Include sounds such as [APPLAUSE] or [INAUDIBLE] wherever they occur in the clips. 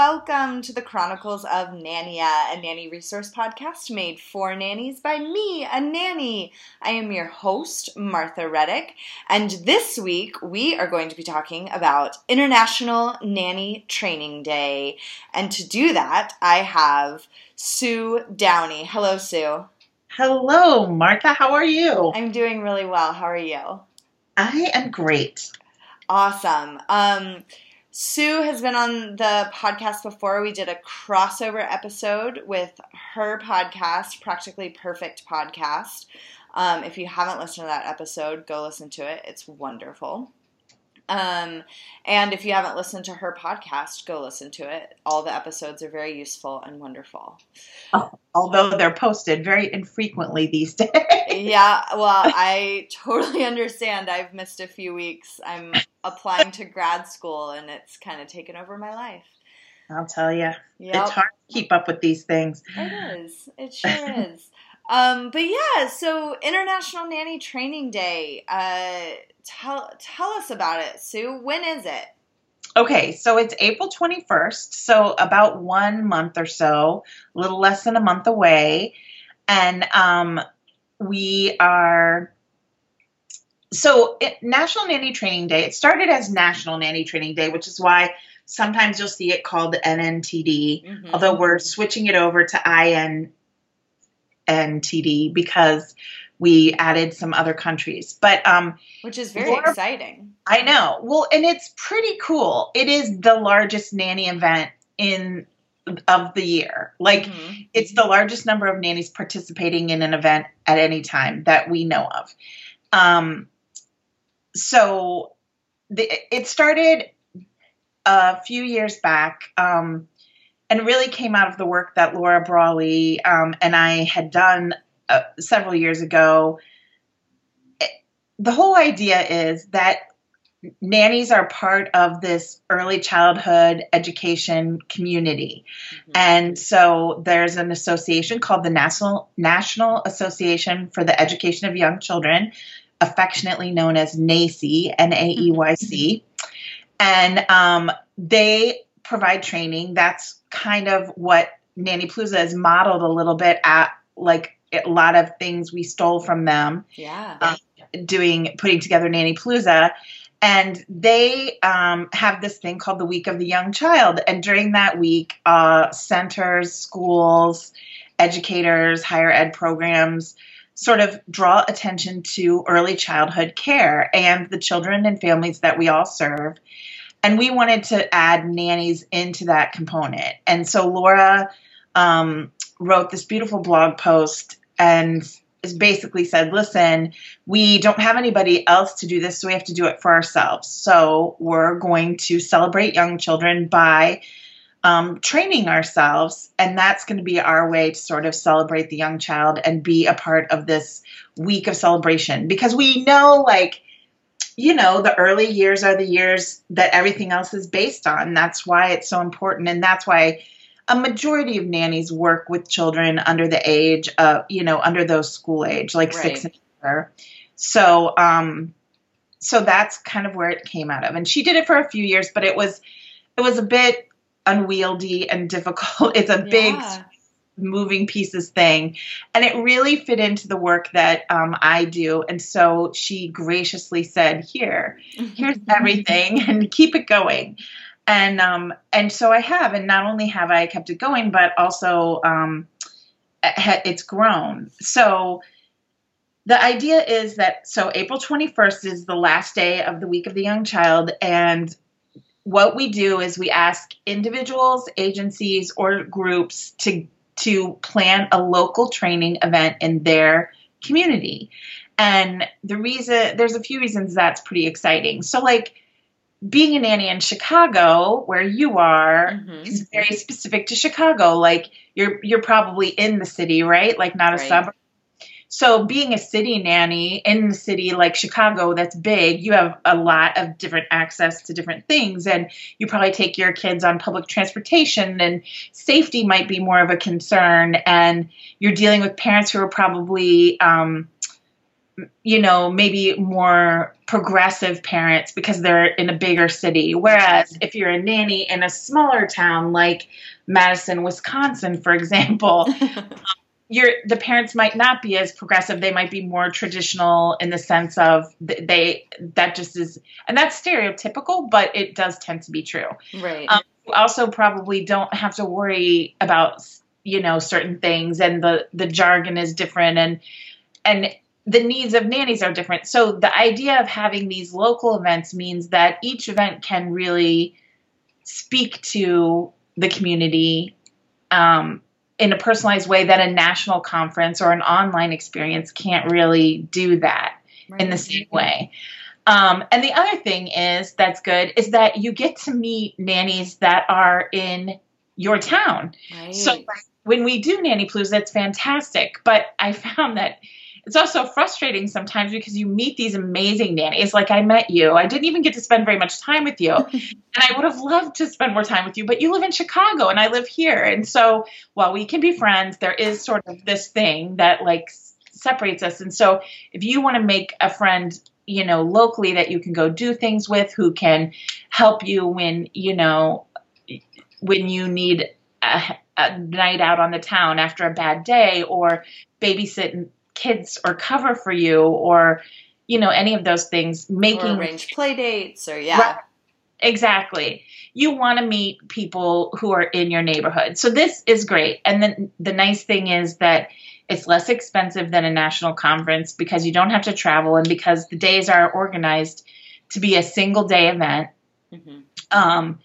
Welcome to the Chronicles of Nania, a nanny resource podcast made for nannies by me, a nanny. I am your host, Martha Reddick, and this week we are going to be talking about International Nanny Training Day. And to do that, I have Sue Downey. Hello, Sue. Hello, Martha. How are you? I'm doing really well. How are you? I am great. Awesome. Um, Sue has been on the podcast before. We did a crossover episode with her podcast, Practically Perfect Podcast. Um, if you haven't listened to that episode, go listen to it. It's wonderful. Um, and if you haven't listened to her podcast, go listen to it. All the episodes are very useful and wonderful. Although they're posted very infrequently these [LAUGHS] days. Yeah, well, I totally understand. I've missed a few weeks. I'm applying to grad school and it's kind of taken over my life. I'll tell you, Yep. it's hard to keep up with these things. It is. It sure is. Um, but yeah, so International Nanny Training Day. Uh, tell tell us about it, Sue. When is it? Okay, so it's April 21st, so about one month or so, a little less than a month away. And um, we are. So, it, National Nanny Training Day, it started as National Nanny Training Day, which is why sometimes you'll see it called NNTD. Mhm. although we're switching it over to INTD because we added some other countries. But um, Which is very Laura- exciting. I know. Well, and it's pretty cool. It is the largest nanny event in of the year. Like Mhm. it's the largest number of nannies participating in an event at any time that we know of. Um, so the, it started a few years back um, and really came out of the work that Lora Brawley um, and I had done uh, several years ago. It- the whole idea is that nannies are part of this early childhood education community. Mhm. And so there's an association called the National National Association for the Education of Young Children, affectionately known as NAEYC, N A E Y C. And um, they provide training. That's kind of what Nanny Palooza is modeled a little bit at, like a lot of things we stole from them Yeah. uh, doing putting together Nanny Palooza. And they um, have this thing called the Week of the Young Child. And during that week, uh, centers, schools, educators, higher ed programs sort of draw attention to early childhood care and the children and families that we all serve. And we wanted to add nannies into that component. And so Lora um, wrote this beautiful blog post and is basically said, listen, we don't have anybody else to do this, so we have to do it for ourselves. So we're going to celebrate young children by um, training ourselves, and that's going to be our way to sort of celebrate the young child and be a part of this week of celebration because we know, like, you know, the early years are the years that everything else is based on. That's why it's so important, and that's why a majority of nannies work with children under the age of, you know, under those school age, like six Right. and under. So, um, so that's kind of where it came out of. And she did it for a few years, but it was, it was a bit, unwieldy and [LAUGHS] difficult. It's a big moving pieces thing. And it really fit into the work that um, I do. And so she graciously said, Here, here's [LAUGHS] everything and keep it going. And um, and so I have, and not only have I kept it going, but also um, it's grown. So the idea is that so April 21st is the last day of the week of the young child, and what we do is we ask individuals, agencies, or groups to to plan a local training event in their community. And the reason there's a few reasons that's pretty exciting. So like being a nanny in Chicago, where you are, Mhm. is very specific to Chicago. Like you're you're probably in the city, right? Like not a Right. suburb. So being a city nanny in the city like Chicago that's big, you have a lot of different access to different things and you probably take your kids on public transportation and safety might be more of a concern and you're dealing with parents who are probably um, you know, maybe more progressive parents because they're in a bigger city. Whereas if you're a nanny in a smaller town like Madison, Wisconsin, for example, [LAUGHS] your the parents might not be as progressive. They might be more traditional in the sense of they that just is and that's stereotypical, but it does tend to be true. right. Um, you also probably don't have to worry about you know certain things and the the jargon is different and and the needs of nannies are different so the idea of having these local events means that each event can really speak to the community um, in a personalized way that a national conference or an online experience can't really do that in the same way. Um, and the other thing is that's good is that you get to meet nannies that are in your town. Right. So when we do nanny blues, that's fantastic. But I found that it's also frustrating sometimes because you meet these amazing nannies. Like I met you, I didn't even get to spend very much time with you, [LAUGHS] and I would have loved to spend more time with you. But you live in Chicago, and I live here, and so while we can be friends, there is sort of this thing that like separates us. And so if you want to make a friend you know locally that you can go do things with who can help you when you know when you need a, a night out on the town after a bad day or babysit kids or cover for you or you know any of those things or making arrange play dates or yeah. Right. Exactly. You want to meet people who are in your neighborhood. So this is great. And then the nice thing is that it's less expensive than a national conference because you don't have to travel and because the days are organized to be a single day event. Mhm. Um,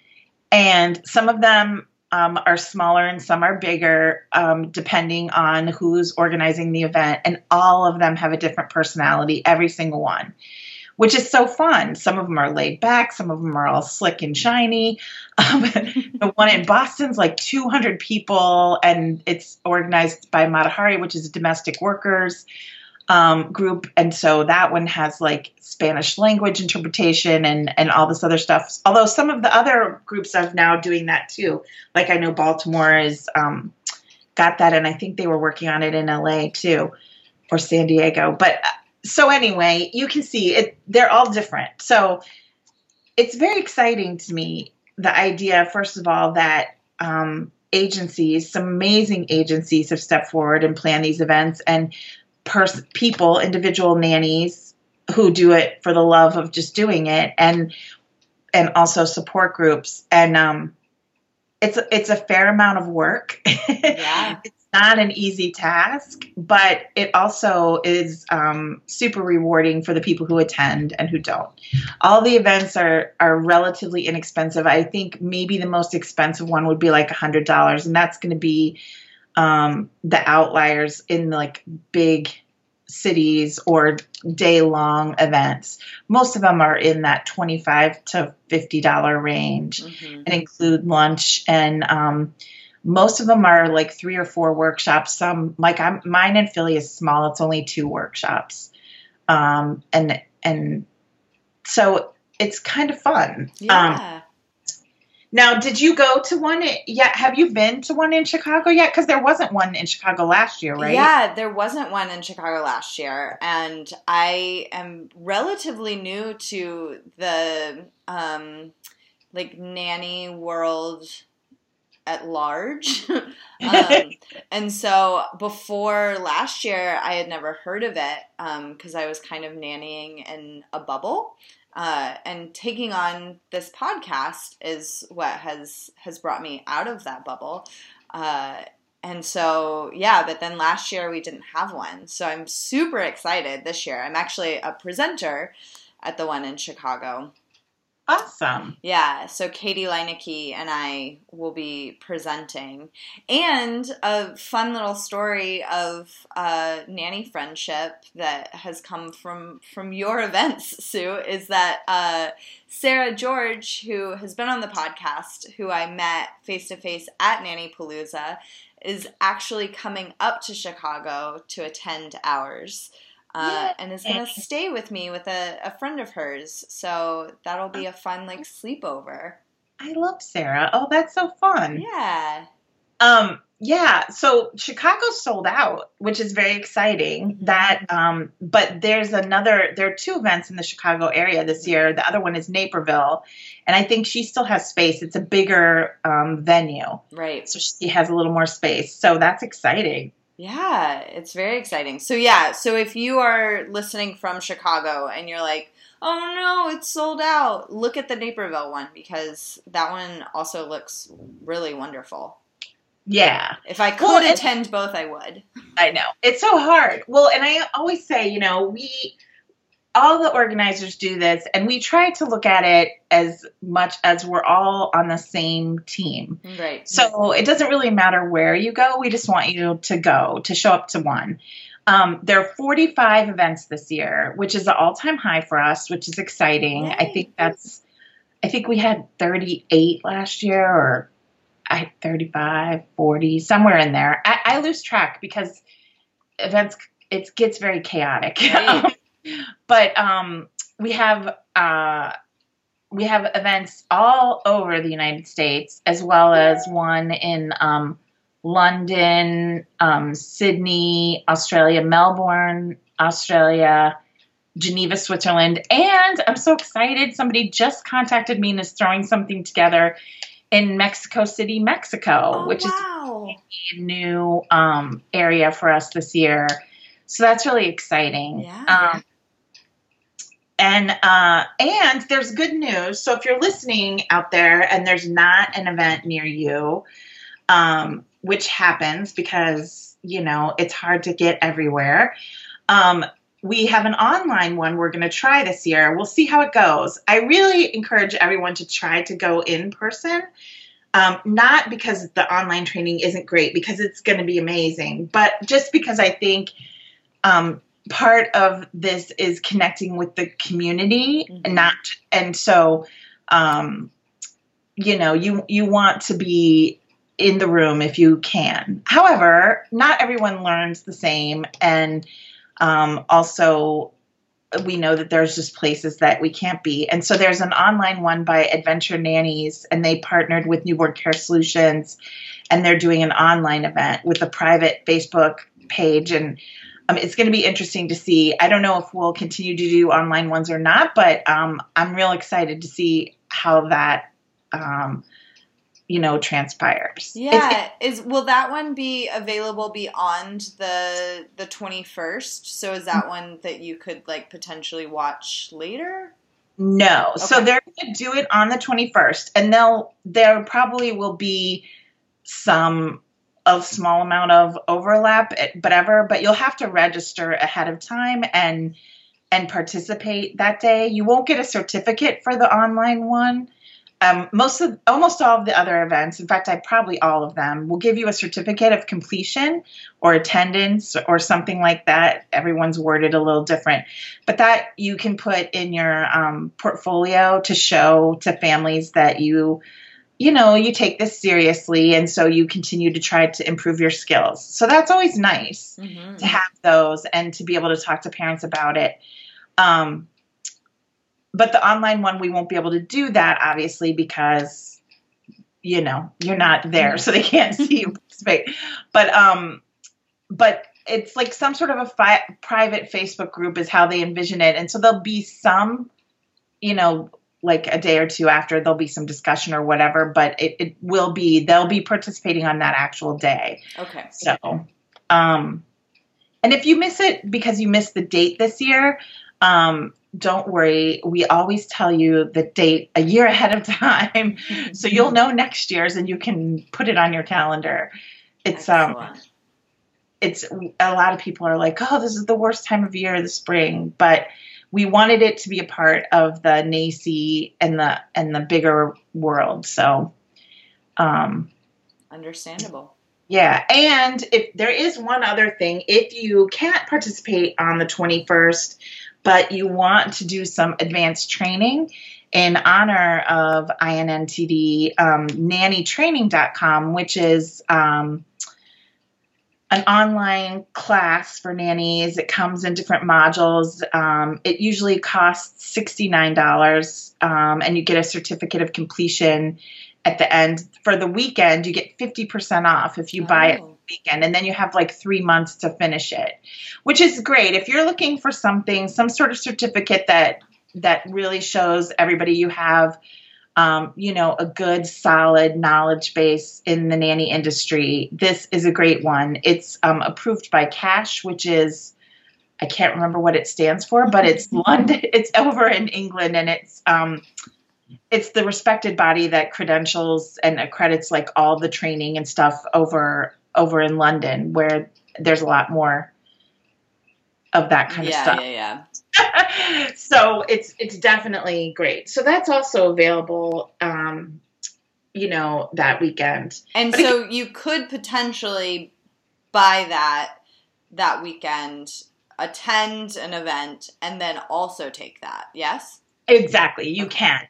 and some of them um, are smaller and some are bigger, um, depending on who's organizing the event. And all of them have a different personality, every single one, which is so fun. Some of them are laid back, some of them are all slick and shiny. [LAUGHS] Um, the one in Boston's like 200 people, and it's organized by Matahari, which is domestic workers um, group, and so that one has like Spanish language interpretation and and all this other stuff. Although some of the other groups are now doing that too. Like I know Baltimore is um, got that, and I think they were working on it in LA too, or San Diego. But uh, so anyway, you can see it. They're all different. So it's very exciting to me the idea, first of all, that um, agencies, some amazing agencies, have stepped forward and planned these events, and pers- people, individual nannies who do it for the love of just doing it, and and also support groups. And um, it's it's a fair amount of work. [LAUGHS] Yeah. it's not an easy task, but it also is um, super rewarding for the people who attend and who don't. All the events are are relatively inexpensive. I think maybe the most expensive one would be like a hundred dollars, and that's going to be um, the outliers in like big cities or day long events. Most of them are in that twenty five to fifty dollar range Mhm. and include lunch and um, most of them are like three or four workshops some like I'm, mine in philly is small it's only two workshops um, and and so it's kind of fun um, Yeah. Now did you go to one yet have you been to one in chicago yet because there wasn't one in chicago last year right Yeah, there wasn't one in Chicago last year, and I am relatively new to the um, like nanny world at large. [LAUGHS] um, [LAUGHS] and so before last year, I had never heard of it because um, I was kind of nannying in a bubble. Uh, and taking on this podcast is what has has brought me out of that bubble. Uh, and so, yeah, but then last year we didn't have one. So I'm super excited this year. I'm actually a presenter at the one in Chicago. Awesome. Yeah, so Katie Leineke and I will be presenting. And a fun little story of uh, nanny friendship that has come from, from your [LAUGHS] events, Sue, is that uh, Sarah George, who has been on the podcast, who I met face to face at Nanny Palooza, is actually coming up to Chicago to attend ours uh, and is going to stay with me with a, a friend of hers. So that'll be a fun like sleepover. I love Sarah. Oh, that's so fun. Yeah. Um, yeah, so Chicago sold out, which is very exciting. Mm-hmm. That, um, but there's another. There are two events in the Chicago area this year. The other one is Naperville, and I think she still has space. It's a bigger um, venue, right? So she has a little more space. So that's exciting. Yeah, it's very exciting. So yeah, so if you are listening from Chicago and you're like, "Oh no, it's sold out." Look at the Naperville one because that one also looks really wonderful. Yeah. If I could well, attend both, I would. I know. It's so hard. Well, and I always say, you know, we all the organizers do this and we try to look at it as much as we're all on the same team. Right. So it doesn't really matter where you go. We just want you to go, to show up to one. Um, there are 45 events this year, which is an all-time high for us, which is exciting. I think that's I think we had 38 last year or I 35, 40, somewhere in there. I, I lose track because events it gets very chaotic. Right. [LAUGHS] but um, we have uh, we have events all over the United States, as well as one in um, London, um, Sydney, Australia, Melbourne, Australia, Geneva, Switzerland, and I'm so excited. Somebody just contacted me and is throwing something together in Mexico City, Mexico, oh, which wow. is a new um, area for us this year. So that's really exciting. Yeah. Um, and uh, and there's good news. So if you're listening out there and there's not an event near you, um, which happens because you know it's hard to get everywhere. Um, we have an online one we're going to try this year. We'll see how it goes. I really encourage everyone to try to go in person. Um, not because the online training isn't great, because it's going to be amazing, but just because I think um, part of this is connecting with the community mm-hmm. and not and so um you know you you want to be in the room if you can however not everyone learns the same and um also we know that there's just places that we can't be and so there's an online one by adventure nannies and they partnered with newborn care solutions and they're doing an online event with a private facebook page and um, it's going to be interesting to see. I don't know if we'll continue to do online ones or not, but um, I'm real excited to see how that, um, you know, transpires. Yeah, it's, is will that one be available beyond the the 21st? So is that one that you could like potentially watch later? No. Okay. So they're going to do it on the 21st, and they'll there probably will be some a small amount of overlap, eh, whatever, but you'll have to register ahead of time and and participate that day. You won't get a certificate for the online one. Um, most of almost all of the other events, in fact, I probably all of them, will give you a certificate of completion or attendance or something like that. Everyone's worded a little different, but that you can put in your um, portfolio to show to families that you you know, you take this seriously and so you continue to try to improve your skills. So that's always nice mm-hmm. to have those and to be able to talk to parents about it. Um, but the online one, we won't be able to do that, obviously, because, you know, you're not there, so they can't [LAUGHS] see you participate. But, um, but it's like some sort of a fi- private Facebook group is how they envision it. And so there'll be some, you know, like a day or two after there'll be some discussion or whatever but it, it will be they'll be participating on that actual day. Okay. so um and if you miss it because you missed the date this year um don't worry. We always tell you the date a year [LAUGHS] ahead of time. [LAUGHS] So you'll know next year's and you can put it on your calendar. It's um it's a lot of people are like, oh, this is the worst time of year, the spring, but we wanted it to be a part of the NAEYC and the and the bigger world. So, um, understandable. yeah, and if there is one other thing, if you can't participate on the 21st, but you want to do some advanced training in honor of INNTD, um, nannytraining.com, which is um, an online class for nannies. It comes in different modules. Um, it usually costs $69, um, and you get a certificate of completion at the end. For the weekend, you get 50% off if you buy it Oh. weekend and then you have like three months to finish it which is great if you're looking for something some sort of certificate that that really shows everybody you have um, you know a good solid knowledge base in the nanny industry. This is a great one. It's um, approved by CACHE which is i can't remember what it stands for but it's [LAUGHS] london it's over in england and it's um, it's the respected body that credentials and accredits like all the training and stuff over over in London where there's a lot more of that kind yeah, of stuff. yeah, yeah. [LAUGHS] so it's it's definitely great. So that's also available um you know that weekend. And But so you could potentially buy that that weekend, attend an event, and then also take that. Yes. Exactly, you can.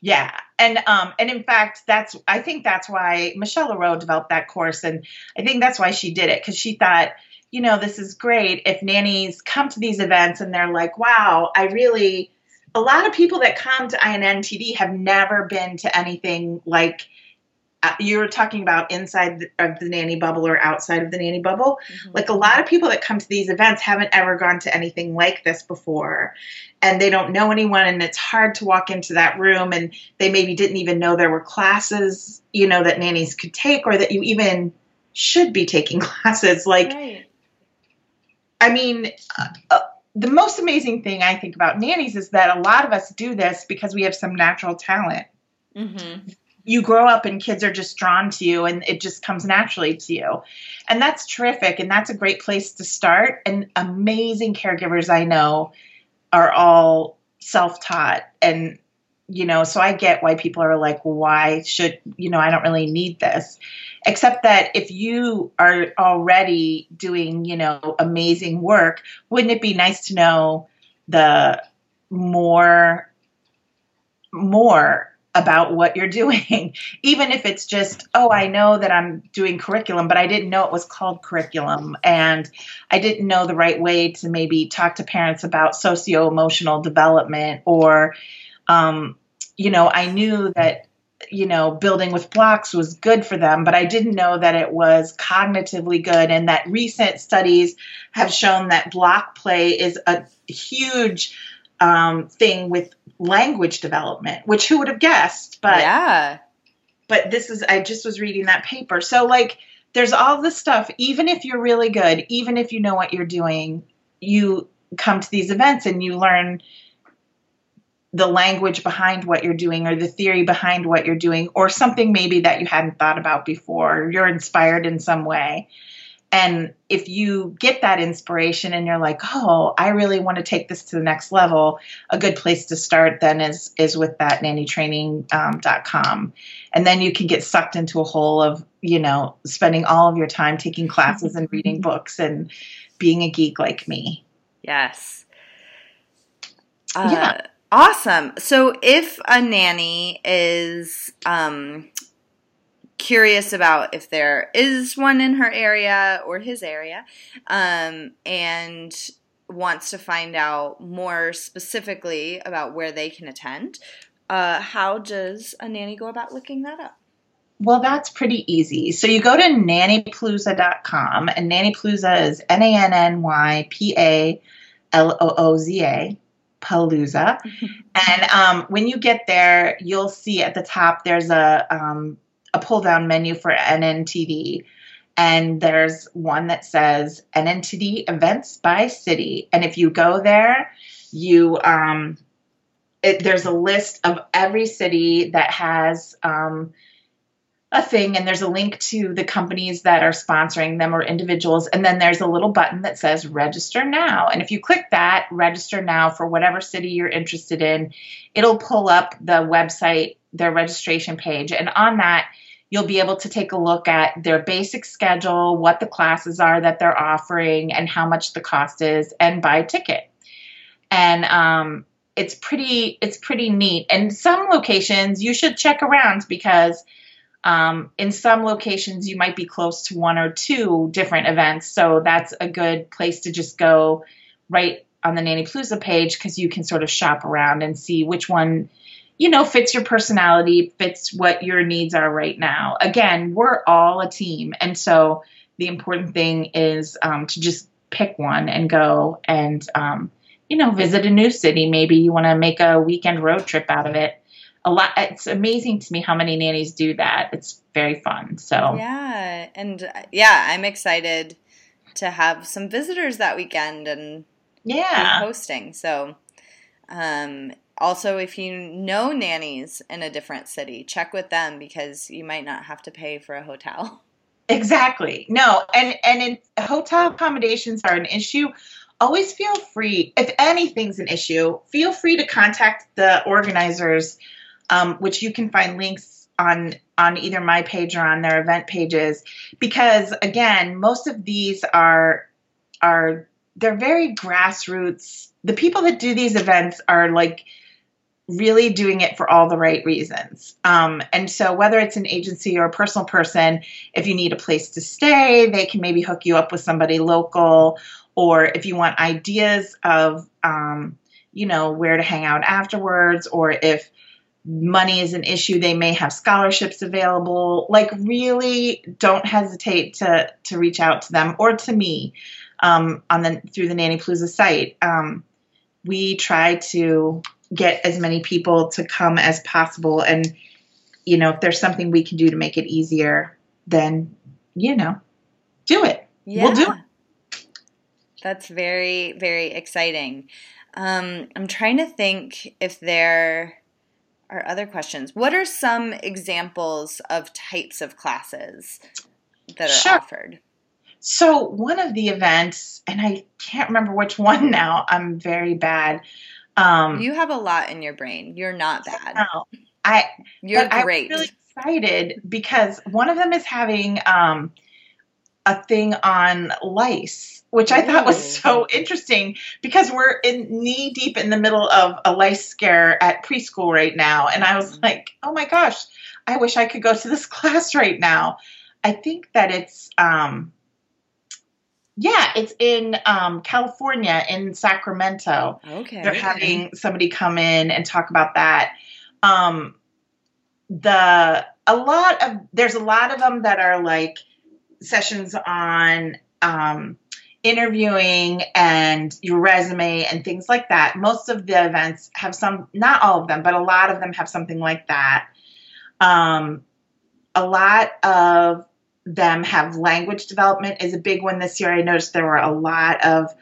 Yeah. And um and in fact that's I think that's why Michelle LaRowe developed that course and I think that's why she did it cuz she thought, you know, this is great if nannies come to these events and they're like, "Wow, I really a lot of people that come to INNTD have never been to anything like uh, you were talking about inside of the nanny bubble or outside of the nanny bubble. Like a lot of people that come to these events haven't ever gone to anything like this before. And they don't know anyone, and it's hard to walk into that room. And they maybe didn't even know there were classes, you know, that nannies could take, or that you even should be taking [LAUGHS] classes. Like, right. I mean, uh, uh, the most amazing thing I think about nannies is that a lot of us do this because we have some natural talent. Mm-hmm. you grow up and kids are just drawn to you and it just comes naturally to you. And that's terrific and that's a great place to start. And amazing caregivers I know are all self-taught and you know, so I get why people are like, why should, you know, I don't really need this. Except that if you are already doing, you know, amazing work, wouldn't it be nice to know the more more about what you're doing, [LAUGHS] even if it's just, oh, I know that I'm doing curriculum, but I didn't know it was called curriculum. And I didn't know the right way to maybe talk to parents about socio emotional development. Or, um, you know, I knew that, you know, building with blocks was good for them, but I didn't know that it was cognitively good. And that recent studies have shown that block play is a huge um, thing with language development, which who would have guessed? But yeah. but this is I just was reading that paper. So like there's all this stuff, even if you're really good, even if you know what you're doing, you come to these events and you learn the language behind what you're doing or the theory behind what you're doing or something maybe that you hadn't thought about before. You're inspired in some way. And if you get that inspiration and you're like, oh, I really want to take this to the next level, a good place to start then is is with that nannytraining.com. and then you can get sucked into a hole of, you know, spending all of your time taking classes and reading [LAUGHS] books and being a geek like me. Yes. Uh, Yeah. Awesome. So if a nanny is um, curious about if there is one in her area or his area um, and wants to find out more specifically about where they can attend, uh, how does a nanny go about looking that up? Well, that's pretty easy. So you go to nannypalooza.com, and Nannypalooza is N A N N Y P A L O O Z A, Palooza. [LAUGHS] and um, when you get there, you'll see at the top there's a um, a pull down menu for NNTD. And there's one that says NNTD events by city. And if you go there, you um, it, there's a list of every city that has um, a thing and there's a link to the companies that are sponsoring them or individuals and then there's a little button that says register now. And if you click that register now for whatever city you're interested in it'll pull up the website their registration page and on that you'll be able to take a look at their basic schedule what the classes are that they're offering and how much the cost is and buy a ticket. And um, it's pretty it's pretty neat. And some locations you should check around because um, in some locations, you might be close to one or two different events. So that's a good place to just go right on the Nanny Palooza page because you can sort of shop around and see which one, you know, fits your personality, fits what your needs are right now. Again, we're all a team. And so the important thing is um, to just pick one and go and, um, you know, visit a new city. Maybe you want to make a weekend road trip out of it a lot it's amazing to me how many nannies do that. It's very fun so. Yeah and yeah i'm excited to have some visitors that weekend and yeah. hosting so um also if you know nannies in a different city check with them because you might not have to pay for a hotel. Exactly. No and and in hotel accommodations are an issue. Always feel free if anything's an issue feel free to contact the organizers um, which you can find links on on either my page or on their event pages. Because again most of these are are they're very grassroots. The people that do these events are like really doing it for all the right reasons. Um, and so whether it's an agency or a personal person if you need a place to stay they can maybe hook you up with somebody local. Or if you want ideas of um, you know where to hang out afterwards or if money is an issue. They may have scholarships available. Like really don't hesitate to to reach out to them or to me um, on the through the nanny palooza site. Um, we try to get as many people to come as possible. And you know if there's something we can do to make it easier then you know do it. Yeah. we'll do it. That's very very exciting. Um, i'm trying to think if there our other questions. What are some examples of types of classes that are sure. offered? So, one of the events, and I can't remember which [LAUGHS] one now, I'm very bad. Um, you have a lot in your brain. You're not bad. No, I, You're great. I'm really excited because one of them is having um, a thing on lice which I thought was so interesting because we're in knee deep in the middle of a lice scare at preschool right now. And I was mm-hmm. like, oh my gosh, I wish I could go to this [LAUGHS] class right now. I think that it's, um, yeah, it's in um, California, in Sacramento. Okay. They're having somebody come in and talk about that. Um, the a lot of there's a lot of them that are like sessions on um, interviewing and your resume and things like that. Most of the events have some, not all of them, but a lot of them have something like that. Um, a lot of them have language development is a big one this year. I noticed there were a lot of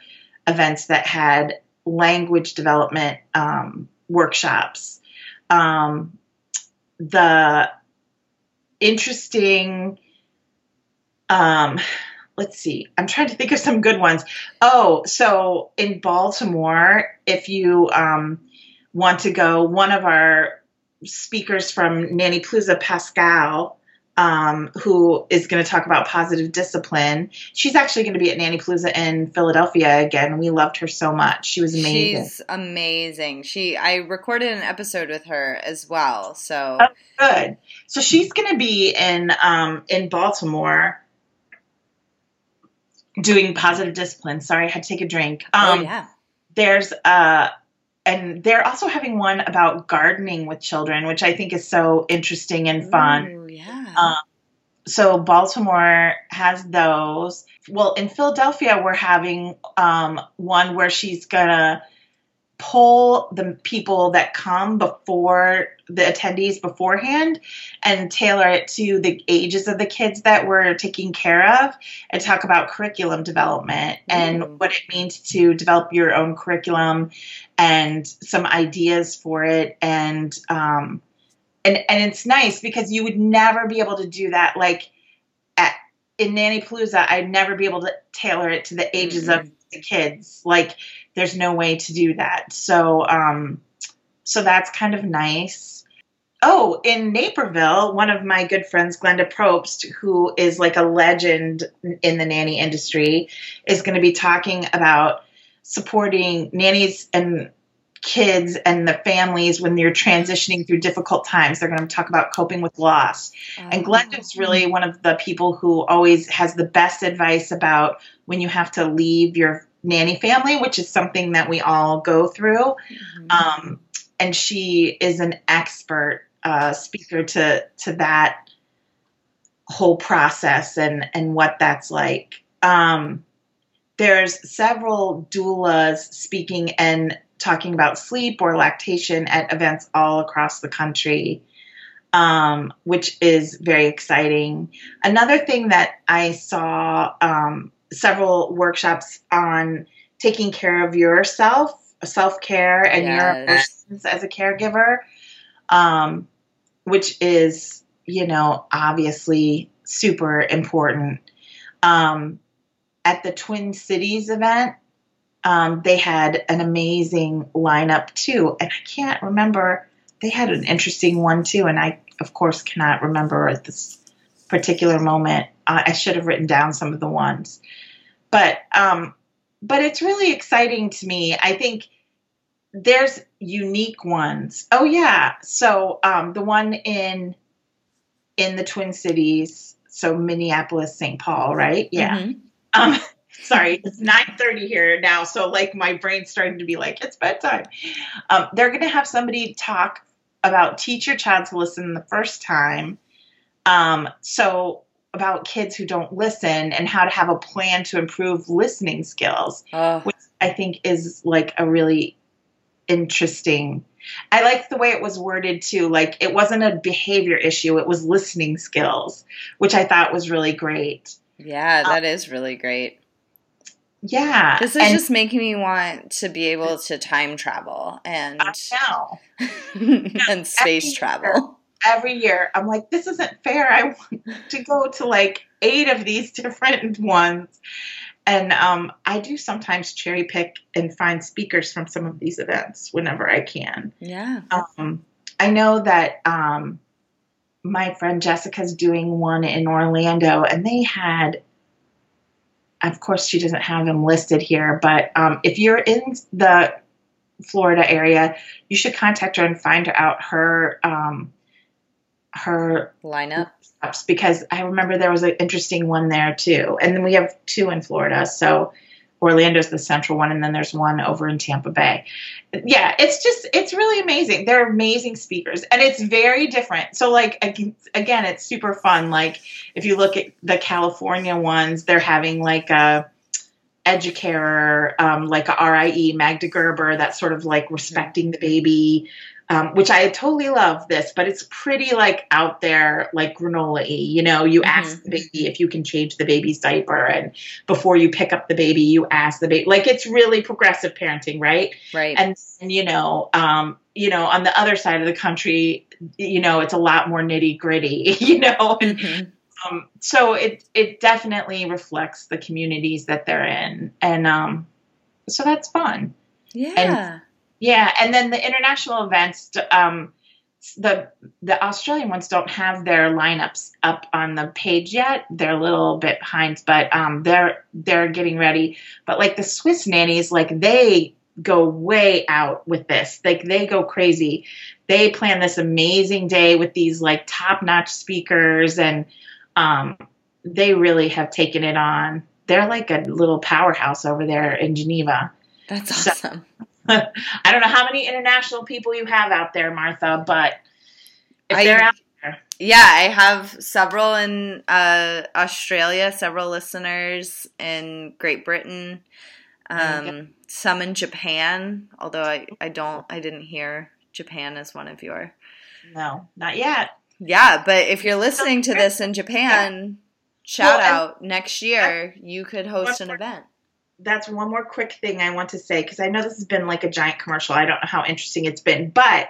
events that had language development um, workshops. Um, the interesting um, let's see, I'm trying to think of some good ones. Oh, so in Baltimore, if you um, want to go, one of our speakers from Nanny Palooza, Pascal, um, who is going to talk about positive discipline. She's actually going to be at Nanny Palooza in Philadelphia again. We loved her so much. She was amazing. She's amazing. She I recorded an episode with her as well. So oh, good. So she's going to be in um, in Baltimore doing positive discipline. Sorry, I had to take a drink. Oh, um, oh, yeah. There's uh, and they're also having one about gardening with children, which I think is so interesting and fun. Ooh, yeah. Um, so Baltimore has those. Well, in Philadelphia, we're having um, one where she's gonna pull the people that come before the attendees beforehand and tailor it to the ages of the kids that we're taking care of and talk about curriculum development and what it means to develop your own curriculum and some ideas for it and um and and it's nice because you would never be able to do that like at in Nanny Palooza I'd never be able to tailor it to the ages mm-hmm. of the kids like there's no way to do that. So, um, so that's kind of nice. Oh, in Naperville, one of my good friends, Glenda Propst, who is like a legend in the nanny industry, is going to be talking about supporting nannies and kids and the families when they're transitioning through difficult times. They're going to talk about coping with loss. Oh. And Glenda's really one of the people who always has the best advice about when you have to leave your nanny family, which is something that we all go through. Mm-hmm. Um, and she is an expert uh, speaker to to that whole process and and what that's like. Um, there's several doulas speaking and talking about sleep or lactation at events all across the country. Um, which is very exciting. Another thing that I saw um, several workshops on taking care of yourself, self care, and yes. your emotions as a caregiver, um, which is, you know, obviously super important. Um, at the Twin Cities event, um, they had an amazing lineup too. And I can't remember, they had an interesting one too. And I, of course, cannot remember at this particular moment. Uh, I should have written down some of the ones. But um, but it's really exciting to me. I think there's unique ones. Oh yeah, so um, the one in in the Twin Cities, so Minneapolis, St. Paul, right? Yeah. Mm-hmm. Um, [LAUGHS] sorry, it's nine thirty here now, so like my brain's starting to be like it's bedtime. Um, they're going to have somebody talk about teach your child to listen the first time. Um, so about kids who don't listen and how to have a plan to improve listening skills, uh. which I think is like a really interesting. I like the way it was worded too. Like it wasn't a behavior issue, it was listening skills, which I thought was really great. Yeah, that um, is really great. Yeah. This is and, just making me want to be able to time travel and [LAUGHS] and space travel every year. I'm like, this isn't fair. I [LAUGHS] want to go to like eight of these different ones. And um, I do sometimes cherry pick and find speakers from some of these events whenever I can. Yeah. Um, I know that um, my friend Jessica's doing one in Orlando, and they had, of course, she doesn't have them listed here, but um, if you're in the Florida area, you should contact her and find out her um, her lineup because I remember there was an interesting one there too. And then we have two in Florida. So Orlando's the central one, and then there's one over in Tampa Bay. Yeah, it's just, it's really amazing. They're amazing speakers, and it's very different. So, like, again, it's super fun. Like, if you look at the California ones, they're having like a educator, um, like a RIE, Magda Gerber, that's sort of like respecting the baby um, which I totally love this, but it's pretty like out there, like granola y. You know, you mm-hmm. ask the baby if you can change the baby's diaper, and before you pick up the baby, you ask the baby. Like it's really progressive parenting, right? Right. And, and you know, um, you know, on the other side of the country, you know, it's a lot more nitty gritty. [LAUGHS] You know, and mm-hmm. um, so it it definitely reflects the communities that they're in, and um, so that's fun. Yeah. And, yeah, and then the international events, um, the the Australian ones don't have their lineups up on the page yet. They're a little bit behind, but um, they're they're getting ready. But like the Swiss nannies, like they go way out with this. Like they go crazy. They plan this amazing day with these like top notch speakers, and um, they really have taken it on. They're like a little powerhouse over there in Geneva. That's awesome. So, I don't know how many international people you have out there, Martha, but if I, they're out there. Yeah, I have several in uh, Australia, several listeners in Great Britain. Um, some in Japan, although I, I don't I didn't hear Japan as one of your. No, not yet. Yeah, but if you're listening to this in Japan, shout Well, out next year you could host an event. That's one more quick thing I want to say because I know this has been like a giant commercial. I don't know how interesting it's been, but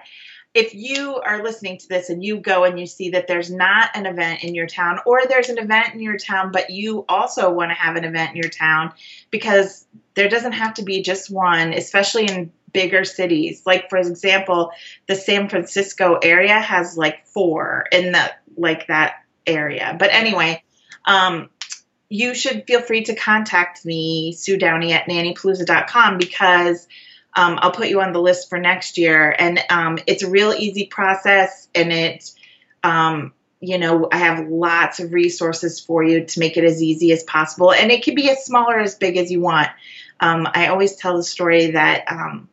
if you are listening to this and you go and you see that there's not an event in your town or there's an event in your town but you also want to have an event in your town because there doesn't have to be just one especially in bigger cities like for example the San Francisco area has like four in the like that area but anyway um you should feel free to contact me, Sue Downey at nannypalooza.com because um, I'll put you on the list for next year. And um, it's a real easy process and it, um, you know, I have lots of resources for you to make it as easy as possible. And it can be as small or as big as you want. Um, I always tell the story that um,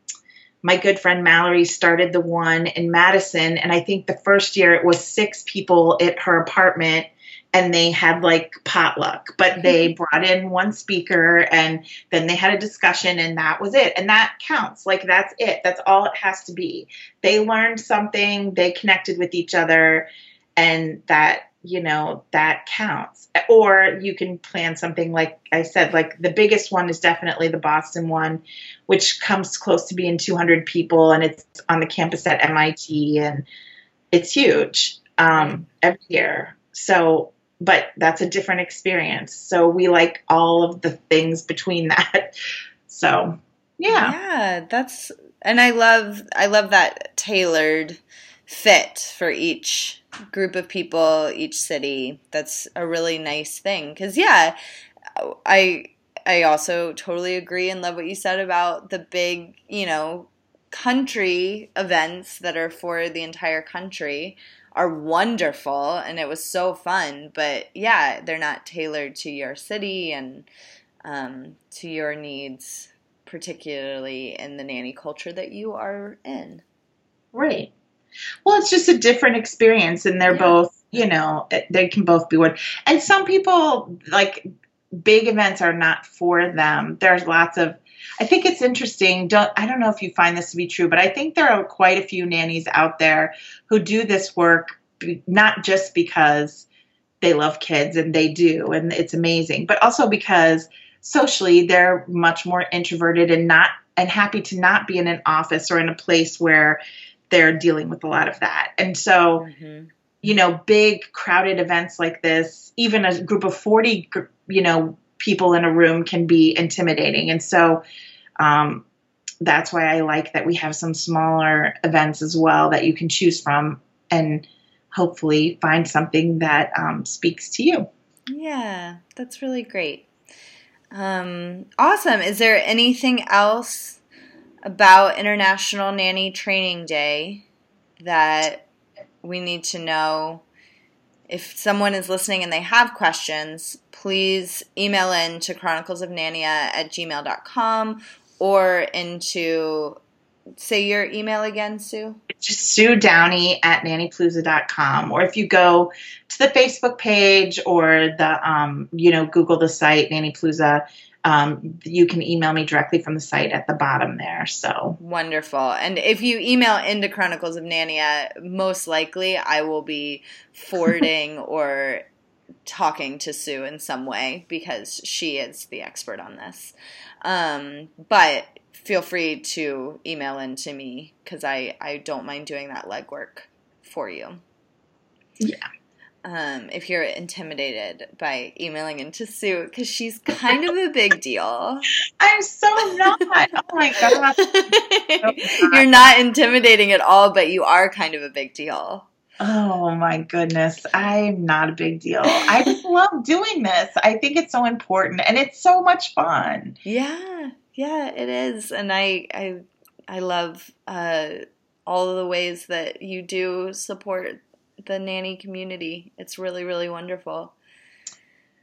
my good friend Mallory started the one in Madison. And I think the first year it was six people at her apartment and they had like potluck, but they brought in one speaker and then they had a discussion and that was it. And that counts. Like that's it. That's all it has to be. They learned something, they connected with each other, and that, you know, that counts. Or you can plan something like I said, like the biggest one is definitely the Boston one, which comes close to being 200 people and it's on the campus at MIT and it's huge um, every year. So, but that's a different experience. So we like all of the things between that. [LAUGHS] So, yeah. Yeah, that's and I love I love that tailored fit for each group of people, each city. That's a really nice thing cuz yeah, I I also totally agree and love what you said about the big, you know, country events that are for the entire country are wonderful and it was so fun, but yeah, they're not tailored to your city and um, to your needs particularly in the nanny culture that you are in. Right. Well, it's just a different experience, and they're Yeah. both, you know, they can both be one. And some people, like, big events are not for them. There's lots of, I think it's interesting. Don't, I don't know if you find this to be true, but I think there are quite a few nannies out there who do this work not just because they love kids and they do, and it's amazing, but also because socially they're much more introverted and not and happy to not be in an office or in a place where they're dealing with a lot of that. And so, Mhm. you know, big crowded events like this, even a group of 40, you know, people in a room can be intimidating. And so, um, that's why I like that we have some smaller events as well that you can choose from and hopefully find something that um, speaks to you. Yeah, that's really great. Um, awesome. Is there anything else about International Nanny Training Day that we need to know? If someone is listening and they have questions, please email in to chroniclesofnania at gmail.com or into, say your email again, Sue? It's just Sue Downey at nannypalooza.com. Or if you go to the Facebook page or the, um, you know, Google the site, Nanny Palooza, um, you can email me directly from the site at the bottom there. So, Wonderful. And if you email into Chronicles of Nania, most likely I will be [LAUGHS] forwarding or talking to Sue in some way because she is the expert on this. Um, but feel free to email in to me because I, I don't mind doing that legwork for you. Yeah. Um, if you're intimidated by emailing into Sue, because she's kind of a big deal. [LAUGHS] I'm so not. oh my God. [LAUGHS] You're not intimidating at all, but you are kind of a big deal. Oh my goodness. I'm not a big deal. I just [LAUGHS] love doing this. I think it's so important and it's so much fun. Yeah, yeah, it is, and I, I, I love uh, all of the ways that you do support the nanny community. It's really, really wonderful.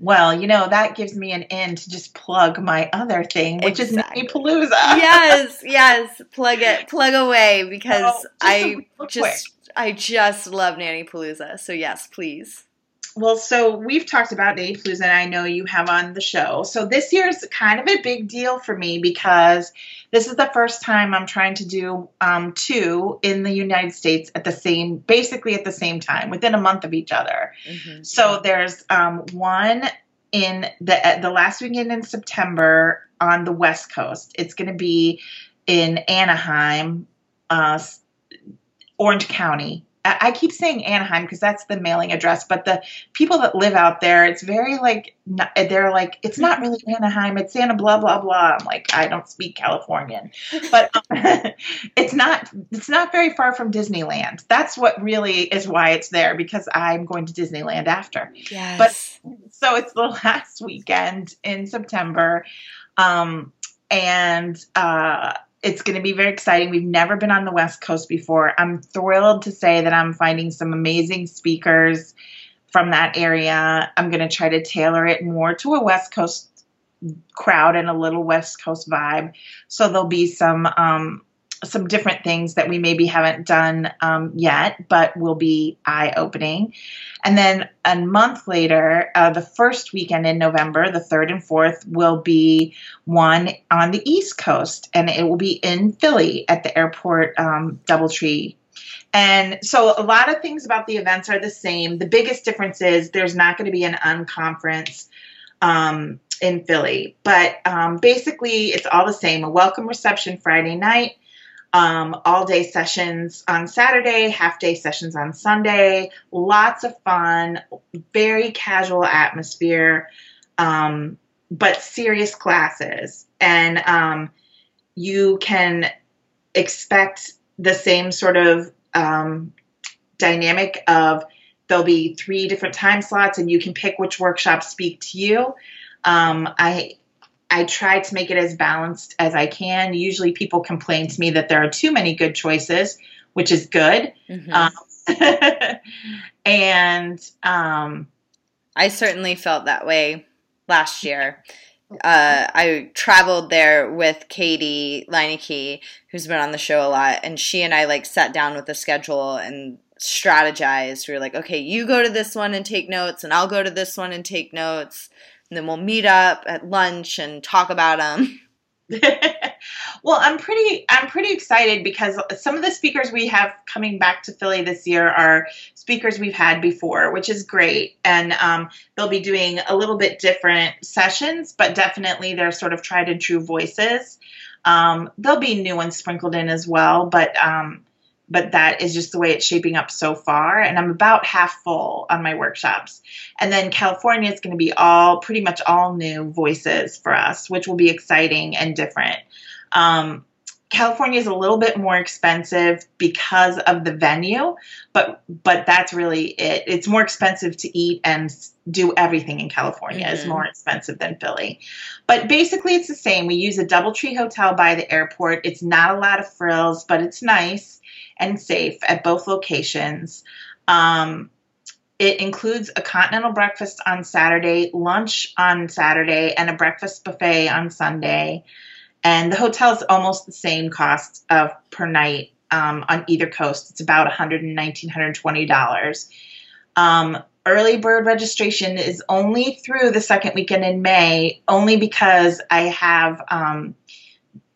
Well, you know, that gives me an in to just plug my other thing, which Exactly. is Nanny Palooza. yes, yes, plug it, plug away because Oh, just I real quick. just, I just love Nanny Palooza. So yes, please. Well, so we've talked about Nanny Palooza, and I know you have on the show. So this year is kind of a big deal for me because this is the first time I'm trying to do um, two in the United States at the same, basically at the same time, within a month of each other. Mm-hmm. So there's um, one in the the last weekend in September on the West Coast. It's going to be in Anaheim, uh, Orange County, I keep saying Anaheim because that's the mailing address, but the people that live out there, it's very like they're like it's not really Anaheim, it's Santa blah blah blah. I'm like I don't speak Californian, but um, [LAUGHS] it's not it's not very far from Disneyland. That's what really is why it's there because I'm going to Disneyland after. Yes. But so it's the [LAUGHS] last weekend in September, um, and uh, it's going to be very exciting. We've never been on the West Coast before. I'm thrilled to say that I'm finding some amazing speakers from that area. I'm going to try to tailor it more to a West Coast crowd and a little West Coast vibe. So there'll be some um, some different things that we maybe haven't done um, yet, but will be eye opening. And then a month later, uh, the first weekend in November, the third and fourth, will be one on the East Coast, and it will be in Philly at the airport um, Doubletree. And so a lot of things about the events are the same. The biggest difference is there's not going to be an unconference um, in Philly, but um, basically it's all the same. A welcome reception Friday night um, all day sessions on Saturday, half day sessions on Sunday. Lots of fun, very casual atmosphere, um, but serious classes. And um, you can expect the same sort of um, dynamic of there'll be three different time slots and you can pick which workshops speak to you. Um, I I try to make it as balanced as I can. Usually, people complain to me that there are too many good choices, which is good. Mm-hmm. Um, [LAUGHS] and um, I certainly felt that way last [LAUGHS] year. Uh, I traveled there with Katie Leineke, who's been on the show a lot, and she and I like sat down with the schedule and strategized. We were like, okay, you go to this one and take notes, and I'll go to this one and take notes and then we'll meet up at lunch and talk about them. [LAUGHS] well, I'm pretty I'm pretty excited because some of the speakers we have coming back to Philly this year are speakers we've had before, which is great. And um, they'll be doing a little bit different sessions, but definitely they're sort of tried and true voices. Um, there'll be new ones sprinkled in as well, but um, but that is just the way it's shaping up so far. And I'm about half full on my workshops. And then California is going to be all pretty much all new voices for us, which will be exciting and different. Um, California is a little bit more expensive because of the venue, but but that's really it. It's more expensive to eat and do everything in California mm-hmm. is more expensive than Philly. But basically it's the same. We use a DoubleTree hotel by the airport. It's not a lot of frills, but it's nice and safe at both locations. Um, it includes a continental breakfast on Saturday, lunch on Saturday, and a breakfast buffet on Sunday. And the hotel is almost the same cost of per night um, on either coast. It's about $119, $120. Um, early bird registration is only through the second weekend in May, only because I have um,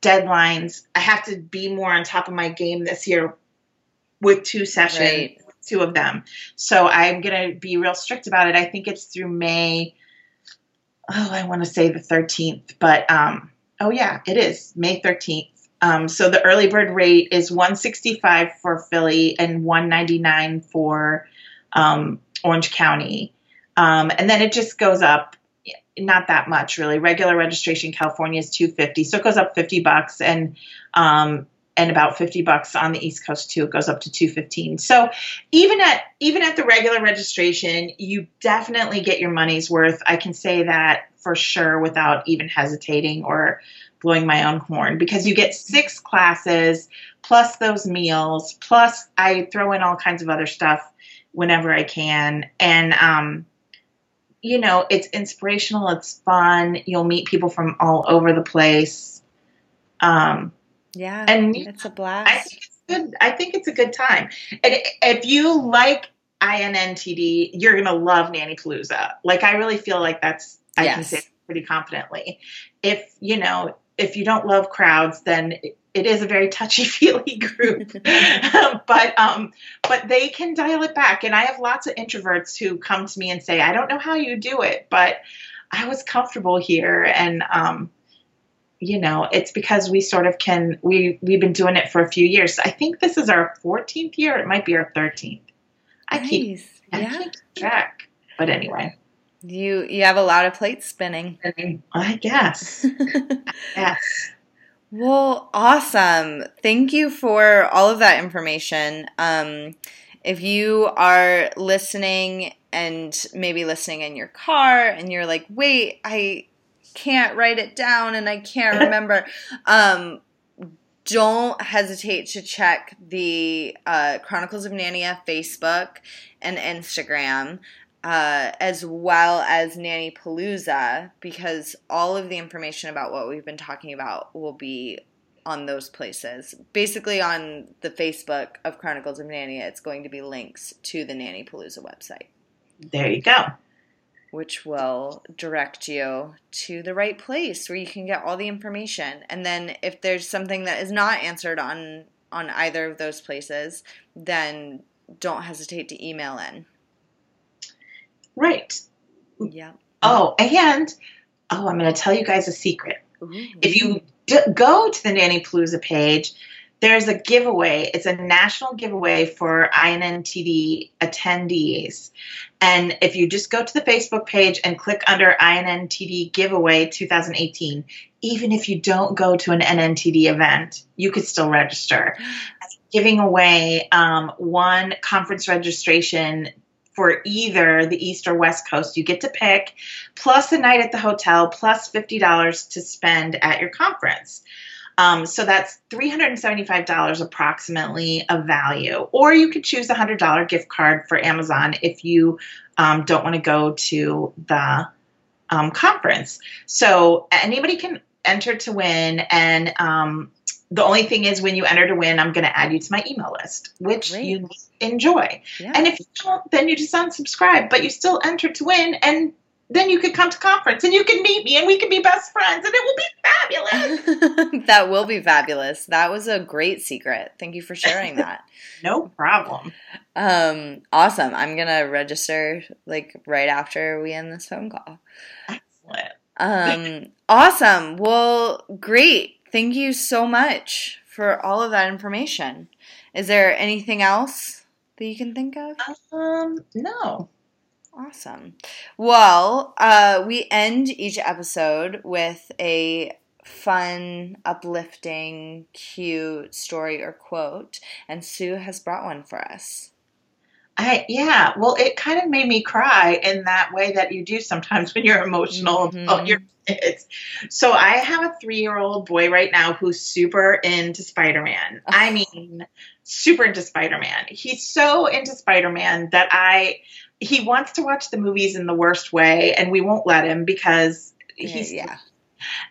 deadlines. I have to be more on top of my game this year with two sessions, right. two of them. So I'm going to be real strict about it. I think it's through May. Oh, I want to say the 13th, but um, oh yeah, it is May 13th. Um, so the early bird rate is 165 for Philly and 199 for um, Orange County, um, and then it just goes up. Not that much, really. Regular registration in California is 250, so it goes up 50 bucks, and um, and about 50 bucks on the east coast too. It goes up to 215 so even at even at the regular registration you definitely get your money's worth. I can say that for sure without even hesitating or blowing my own horn because you get six classes plus those meals plus i throw in all kinds of other stuff whenever i can. And um you know it's inspirational it's fun. You'll meet people from all over the place. Um yeah, and it's a blast. I think it's good. I think it's a good time. And if you like INNTD, you're going to love Nanny Palooza. Like, I really feel like that's, I can Yes. say pretty confidently. If, you know, if you don't love crowds, then it- it is a very touchy [LAUGHS] feely group. [LAUGHS] but, um, but they can dial it back. And I have lots of introverts who come to me and say, I don't know how you do it, but I was comfortable here. And, um, you know, it's because we sort of can, we, we've been doing it for a few years. I think this is our 14th year. It might be our 13th. I keep Nice. I Yeah. keep track. But anyway, You you have a lot of plates spinning. I guess. [LAUGHS] Yes. Well, awesome. Thank you for all of that information. Um, if you are listening and maybe listening in your car and you're like, wait, I can't write it down and I can't remember, [LAUGHS] um, don't hesitate to check the uh, Chronicles of Nania Facebook and Instagram uh, as well as Nanny Palooza, because all of the information about what we've been talking about will be on those places. Basically, on the Facebook of Chronicles of Nanny, it's going to be links to the Nanny Palooza website, There you go. Which will direct you to the right place where you can get all the information. And then, if there's something that is not answered on on either of those places, then don't hesitate to email in. Right. Yeah. Oh, and oh, I'm going to tell you guys a secret. If you d- go to the Nanny Palooza page, there's a giveaway. It's a national giveaway for INNTD attendees. And if you just go to the Facebook page and click under INNTD giveaway 2018, even if you don't go to an NNTD event, you could still register. Giving away um, one conference registration for either the East or West Coast. You get to pick, plus a night at the hotel, plus $50 to spend at your conference. Um, so that's $375 approximately of value. Or you could choose a $100 gift card for Amazon if you um, don't want to go to the um, conference. So anybody can enter to win. And um, the only thing is, when you enter to win, I'm going to add you to my email list, which Great. you enjoy. Yeah. And if you don't, then you just unsubscribe, but you still enter to win, and then you could come to conference and you can meet me and we can be best friends and it will be fabulous. [LAUGHS] that will be fabulous. That was a great secret. Thank you for sharing that. [LAUGHS] no problem. Um, awesome. I'm gonna register like right after we end this phone call. Excellent. Um, awesome. Well, great. Thank you so much for all of that information. Is there anything else that you can think of? Um, no. Awesome. Well, uh, we end each episode with a fun, uplifting, cute story or quote, and Sue has brought one for us. I yeah, well it kind of made me cry in that way that you do sometimes when you're emotional Mhm. about your kids. So I have a 3-year-old boy right now who's super into Spider-Man. I mean, super into Spider-Man. He's so into Spider-Man that I he wants to watch the movies in the worst way and we won't let him because he's yeah.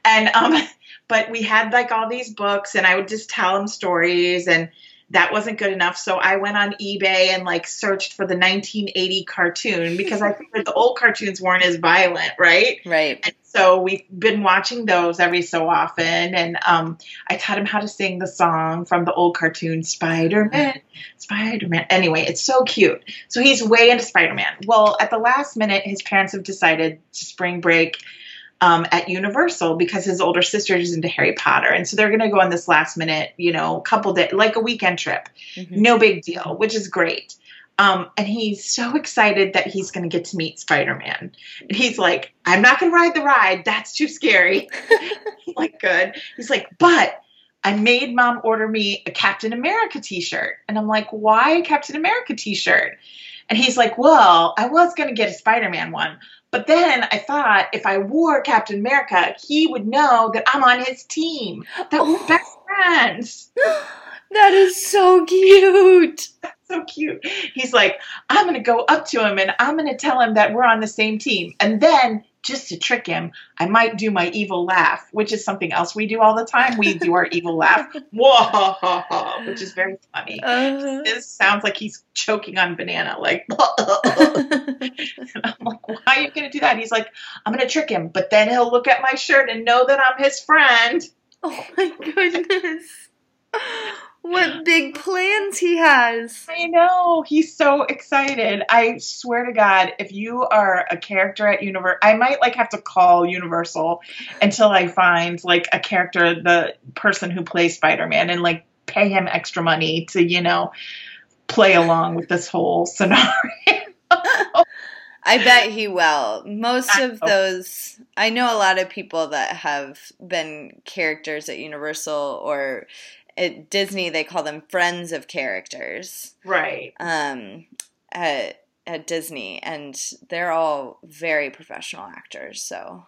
and um [LAUGHS] but we had like all these books and i would just tell him stories and that wasn't good enough so i went on ebay and like searched for the 1980 cartoon because i figured the old cartoons weren't as violent right [LAUGHS] Right. and so we've been watching those every so often and um i taught him how to sing the song from the old cartoon spider-man spider-man anyway it's so cute so he's way into spider-man well at the last minute his parents have decided to spring break um, at Universal because his older sister is into Harry Potter, and so they're going to go on this last minute, you know, couple day, like a weekend trip. Mhm. No big deal, which is great. Um, and he's so excited that he's going to get to meet Spider Man. And he's like, "I'm not going to ride the ride. That's too scary." [LAUGHS] Like, good. He's like, but. I made mom order me a Captain America t shirt. And I'm like, why a Captain America t shirt? And he's like, well, I was going to get a Spider Man one. But then I thought if I wore Captain America, he would know that I'm on his team, that we're [GASPS] best friends. [GASPS] [LAUGHS] that is so cute. [LAUGHS] So cute. He's like, I'm going to go up to him and I'm going to tell him that we're on the same team. And then just to trick him, I might do my evil laugh, which is something else we do all the time. We do our evil laugh, [LAUGHS] whoa, which is very funny. Uh, This sounds like he's choking on banana, like. [LAUGHS] I'm like, why are you going to do that? He's like, I'm going to trick him, but then he'll look at my shirt and know that I'm his friend. oh my goodness. What big plans he has. I know. He's so excited. I swear to God, if you are a character at Universal, I might like have to call Universal until I find like a character, the person who plays Spider Man, and like pay him extra money to, you know, play along with this whole scenario. I bet he will. Most of those, I know a lot of people that have been characters at Universal or at Disney, they call them friends of characters right. um, at, at Disney, and they're all very professional actors. So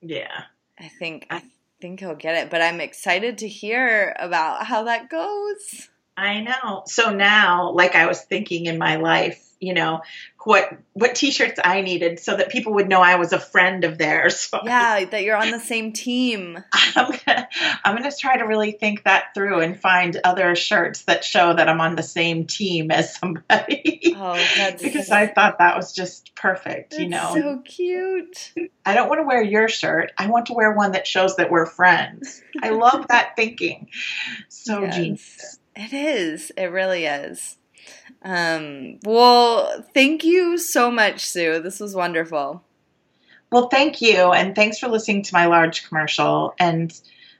Yeah. I think I think he'll get it. But I'm excited to hear about how that goes. I know. So now, like I was thinking in my life, you know, what what t-shirts I needed so that people would know I was a friend of theirs. [LAUGHS] Yeah, that you're on the same team. I'm gonna, I'm gonna try to really think that through and find other shirts that show that I'm on the same team as somebody. Oh, [LAUGHS] that's because I thought that was just perfect, you know. so cute. I don't want to wear your shirt. I want to wear one that shows that we're friends. I love [LAUGHS] that thinking. So Yes. genius. It is. It really is. Um, well, thank you so much, Sue. This was wonderful. Well, thank you, and thanks for listening to my large commercial. And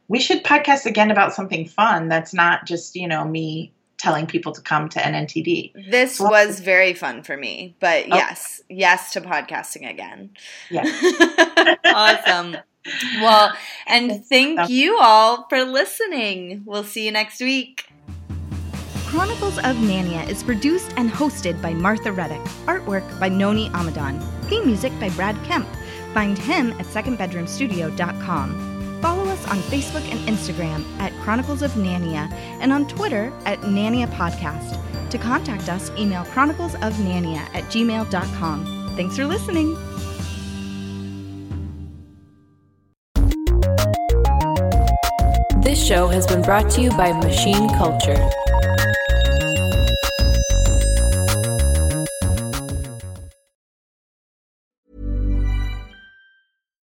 we should podcast again about something fun that's not just you know me telling people to come to NNTD. This Well- was very fun for me, but Oh. yes, yes to podcasting again. Yeah. [LAUGHS] awesome. Well, and thank you all for listening. We'll see you next week. Chronicles of Nania is produced and hosted by Martha Reddick. Artwork by Noni Amadan. Theme music by Brad Kemp. Find him at secondbedroomstudio.com. Follow us on Facebook and Instagram at Chronicles of Nania and on Twitter at Nania Podcast. To contact us, email chroniclesofnania at gmail.com. Thanks for listening. This show has been brought to you by Machine Culture.